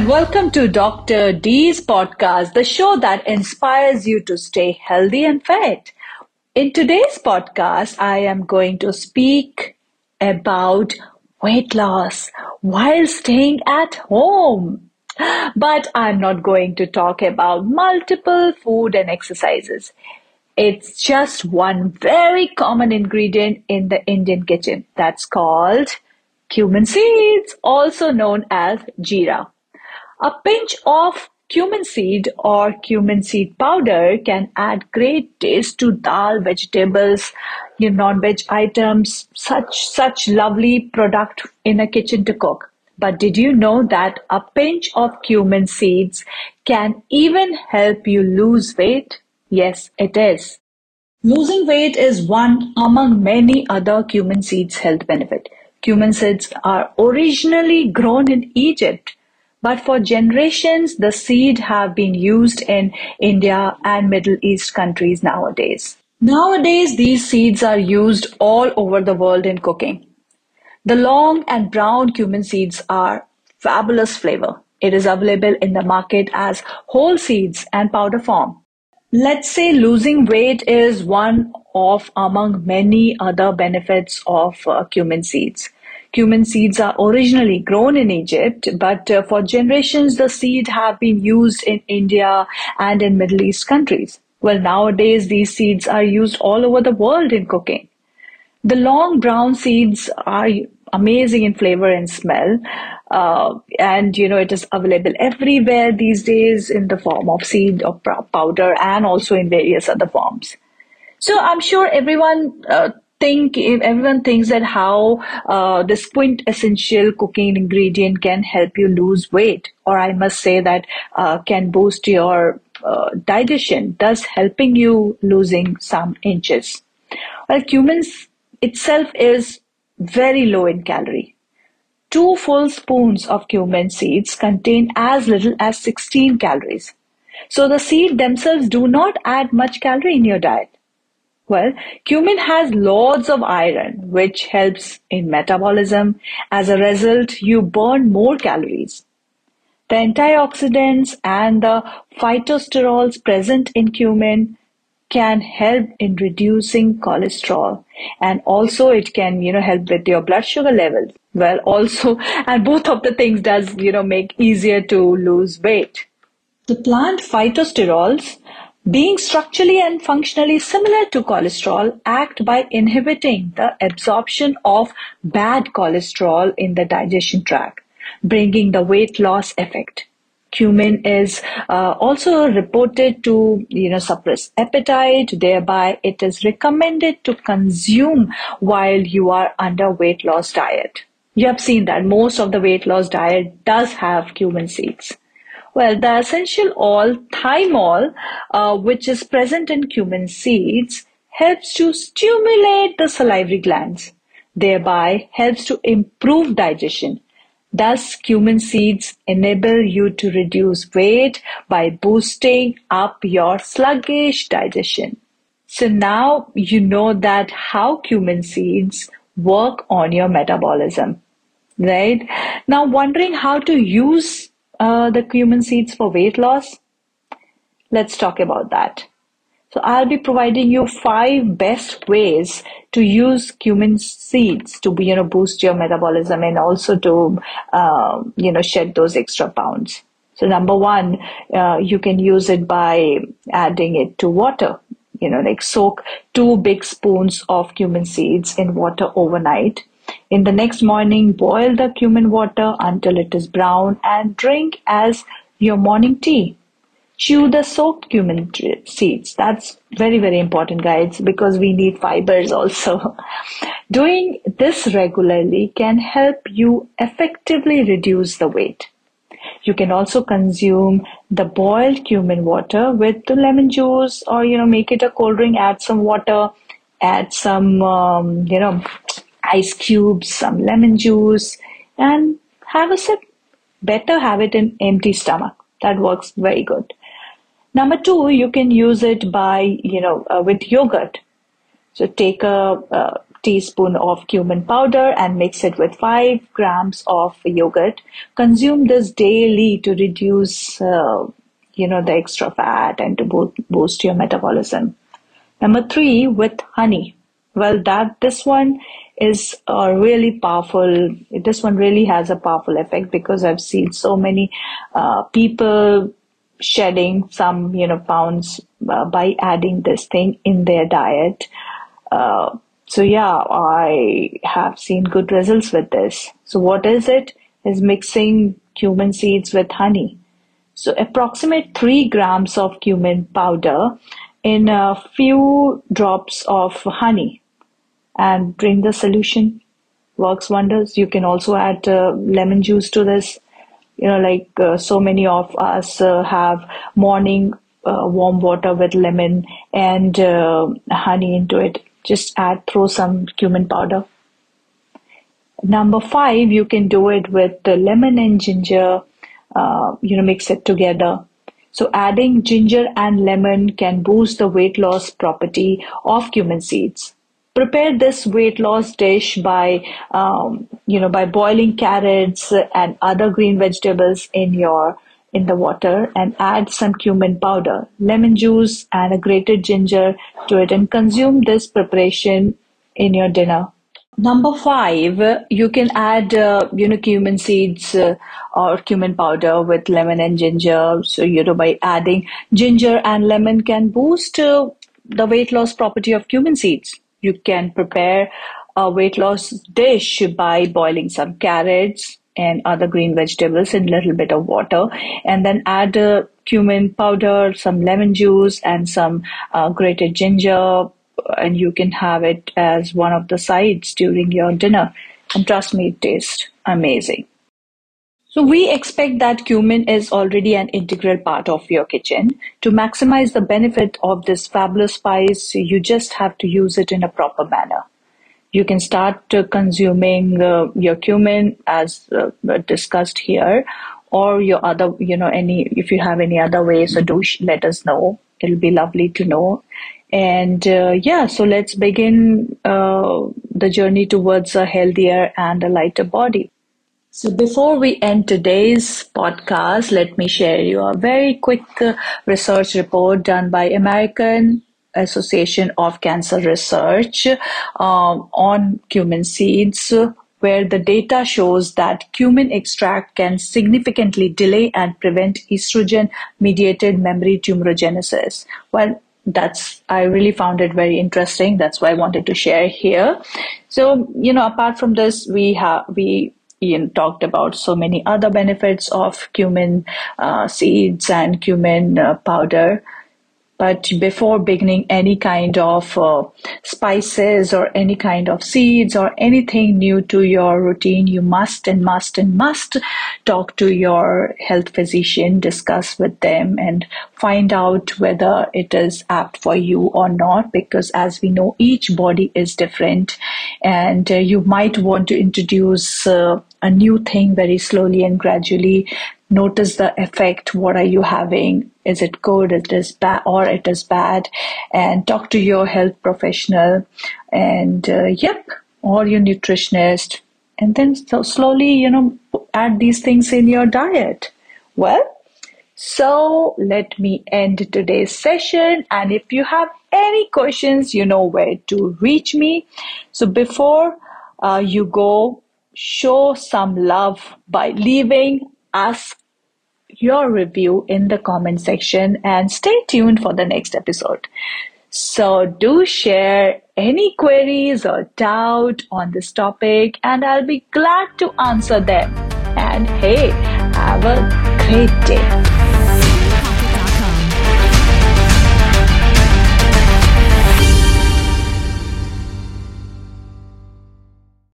and welcome to Dr. D's podcast, the show that inspires you to stay healthy and fit. In today's podcast, I am going to speak about weight loss while staying at home. But I'm not going to talk about multiple food and exercises. It's just one very common ingredient in the Indian kitchen that's called cumin seeds, also known as jeera. A pinch of cumin seed or cumin seed powder can add great taste to dal, vegetables, your non-veg items, such such lovely product in a kitchen to cook. But did you know that a pinch of cumin seeds can even help you lose weight? Yes, it is. Losing weight is one among many other cumin seeds health benefit. Cumin seeds are originally grown in Egypt but for generations, the seed have been used in India and Middle East countries nowadays. Nowadays, these seeds are used all over the world in cooking. The long and brown cumin seeds are fabulous flavor. It is available in the market as whole seeds and powder form. Let's say losing weight is one of among many other benefits of uh, cumin seeds. Cumin seeds are originally grown in Egypt, but uh, for generations the seed have been used in India and in Middle East countries. Well, nowadays these seeds are used all over the world in cooking. The long brown seeds are amazing in flavor and smell. Uh, and you know, it is available everywhere these days in the form of seed or powder and also in various other forms. So I'm sure everyone uh, think if everyone thinks that how uh, this quintessential cooking ingredient can help you lose weight, or I must say that uh, can boost your uh, digestion, thus helping you losing some inches. Well, cumin itself is very low in calorie. Two full spoons of cumin seeds contain as little as 16 calories. So the seed themselves do not add much calorie in your diet. Well, cumin has loads of iron, which helps in metabolism. As a result, you burn more calories. The antioxidants and the phytosterols present in cumin can help in reducing cholesterol and also it can you know help with your blood sugar levels well also and both of the things does you know make easier to lose weight the plant phytosterols being structurally and functionally similar to cholesterol, act by inhibiting the absorption of bad cholesterol in the digestion tract, bringing the weight loss effect. Cumin is uh, also reported to, you know, suppress appetite. Thereby, it is recommended to consume while you are under weight loss diet. You have seen that most of the weight loss diet does have cumin seeds. Well, the essential oil, thymol, uh, which is present in cumin seeds, helps to stimulate the salivary glands, thereby helps to improve digestion. Thus, cumin seeds enable you to reduce weight by boosting up your sluggish digestion. So now you know that how cumin seeds work on your metabolism, right? Now wondering how to use uh, the cumin seeds for weight loss? Let's talk about that. So I'll be providing you five best ways to use cumin seeds to you know boost your metabolism and also to uh, you know shed those extra pounds. So number one, uh, you can use it by adding it to water. You know, like soak two big spoons of cumin seeds in water overnight in the next morning, boil the cumin water until it is brown and drink as your morning tea. Chew the soaked cumin seeds. That's very, very important, guys, because we need fibers also. Doing this regularly can help you effectively reduce the weight. You can also consume the boiled cumin water with the lemon juice or, you know, make it a cold drink, add some water, add some, um, you know, ice cubes, some lemon juice, and have a sip. Better have it in empty stomach. That works very good. Number two, you can use it by, you know, uh, with yogurt. So take a, uh, teaspoon of cumin powder and mix it with 5 grams of yogurt. Consume this daily to reduce, uh, you know, the extra fat and to boost your metabolism. Number three, with honey. Well, that this one is uh, really powerful. This one really has a powerful effect because I've seen so many uh, people shedding some, you know, pounds uh, by adding this thing in their diet. Uh, so yeah, I have seen good results with this. So what is it? Is mixing cumin seeds with honey. So approximate three grams of cumin powder in a few drops of honey and drink the solution. Works wonders. You can also add uh, lemon juice to this. You know, like uh, so many of us uh, have morning uh, warm water with lemon and uh, honey into it. Just add, throw some cumin powder. Number five, you can do it with the lemon and ginger. Uh, you know, mix it together. So adding ginger and lemon can boost the weight loss property of cumin seeds. Prepare this weight loss dish by, um, you know, by boiling carrots and other green vegetables in your in the water and add some cumin powder, lemon juice, and a grated ginger to it and consume this preparation in your dinner. Number five, you can add, uh, you know, cumin seeds uh, or cumin powder with lemon and ginger. So, you know, by adding ginger and lemon can boost uh, the weight loss property of cumin seeds. You can prepare a weight loss dish by boiling some carrots, and other green vegetables in a little bit of water and then add uh, cumin powder some lemon juice and some uh, grated ginger and you can have it as one of the sides during your dinner. And trust me it tastes amazing so we expect that cumin is already an integral part of your kitchen. To maximize the benefit of this fabulous spice, you just have to use it in a proper manner. You can start uh, consuming uh, your cumin as uh, discussed here or your other you know any if you have any other ways so do let us know. It'll be lovely to know. And uh, yeah so let's begin uh, the journey towards a healthier and a lighter body so before we end today's podcast let me share you a very quick uh, research report done by american Association of Cancer Research um, on cumin seeds, where the data shows that cumin extract can significantly delay and prevent estrogen mediated mammary tumorigenesis. Well, that's I really found it very interesting. That's why I wanted to share here. So, you know, apart from this, we have we Ian talked about so many other benefits of cumin uh, seeds and cumin uh, powder. But before beginning any kind of uh, spices or any kind of seeds or anything new to your routine, you must and must and must talk to your health physician, discuss with them, and find out whether it is apt for you or not. Because as we know, each body is different, and uh, you might want to introduce uh, a new thing very slowly and gradually. Notice the effect. What are you having? Is it good? It is bad or it is bad? And talk to your health professional and uh, yep or your nutritionist. And then so slowly you know add these things in your diet. Well so let me end today's session. And if you have any questions you know where to reach me. So before uh, you go show some love by leaving us your review in the comment section and stay tuned for the next episode. So do share any queries or doubt on this topic and I'll be glad to answer them. And hey, have a great day.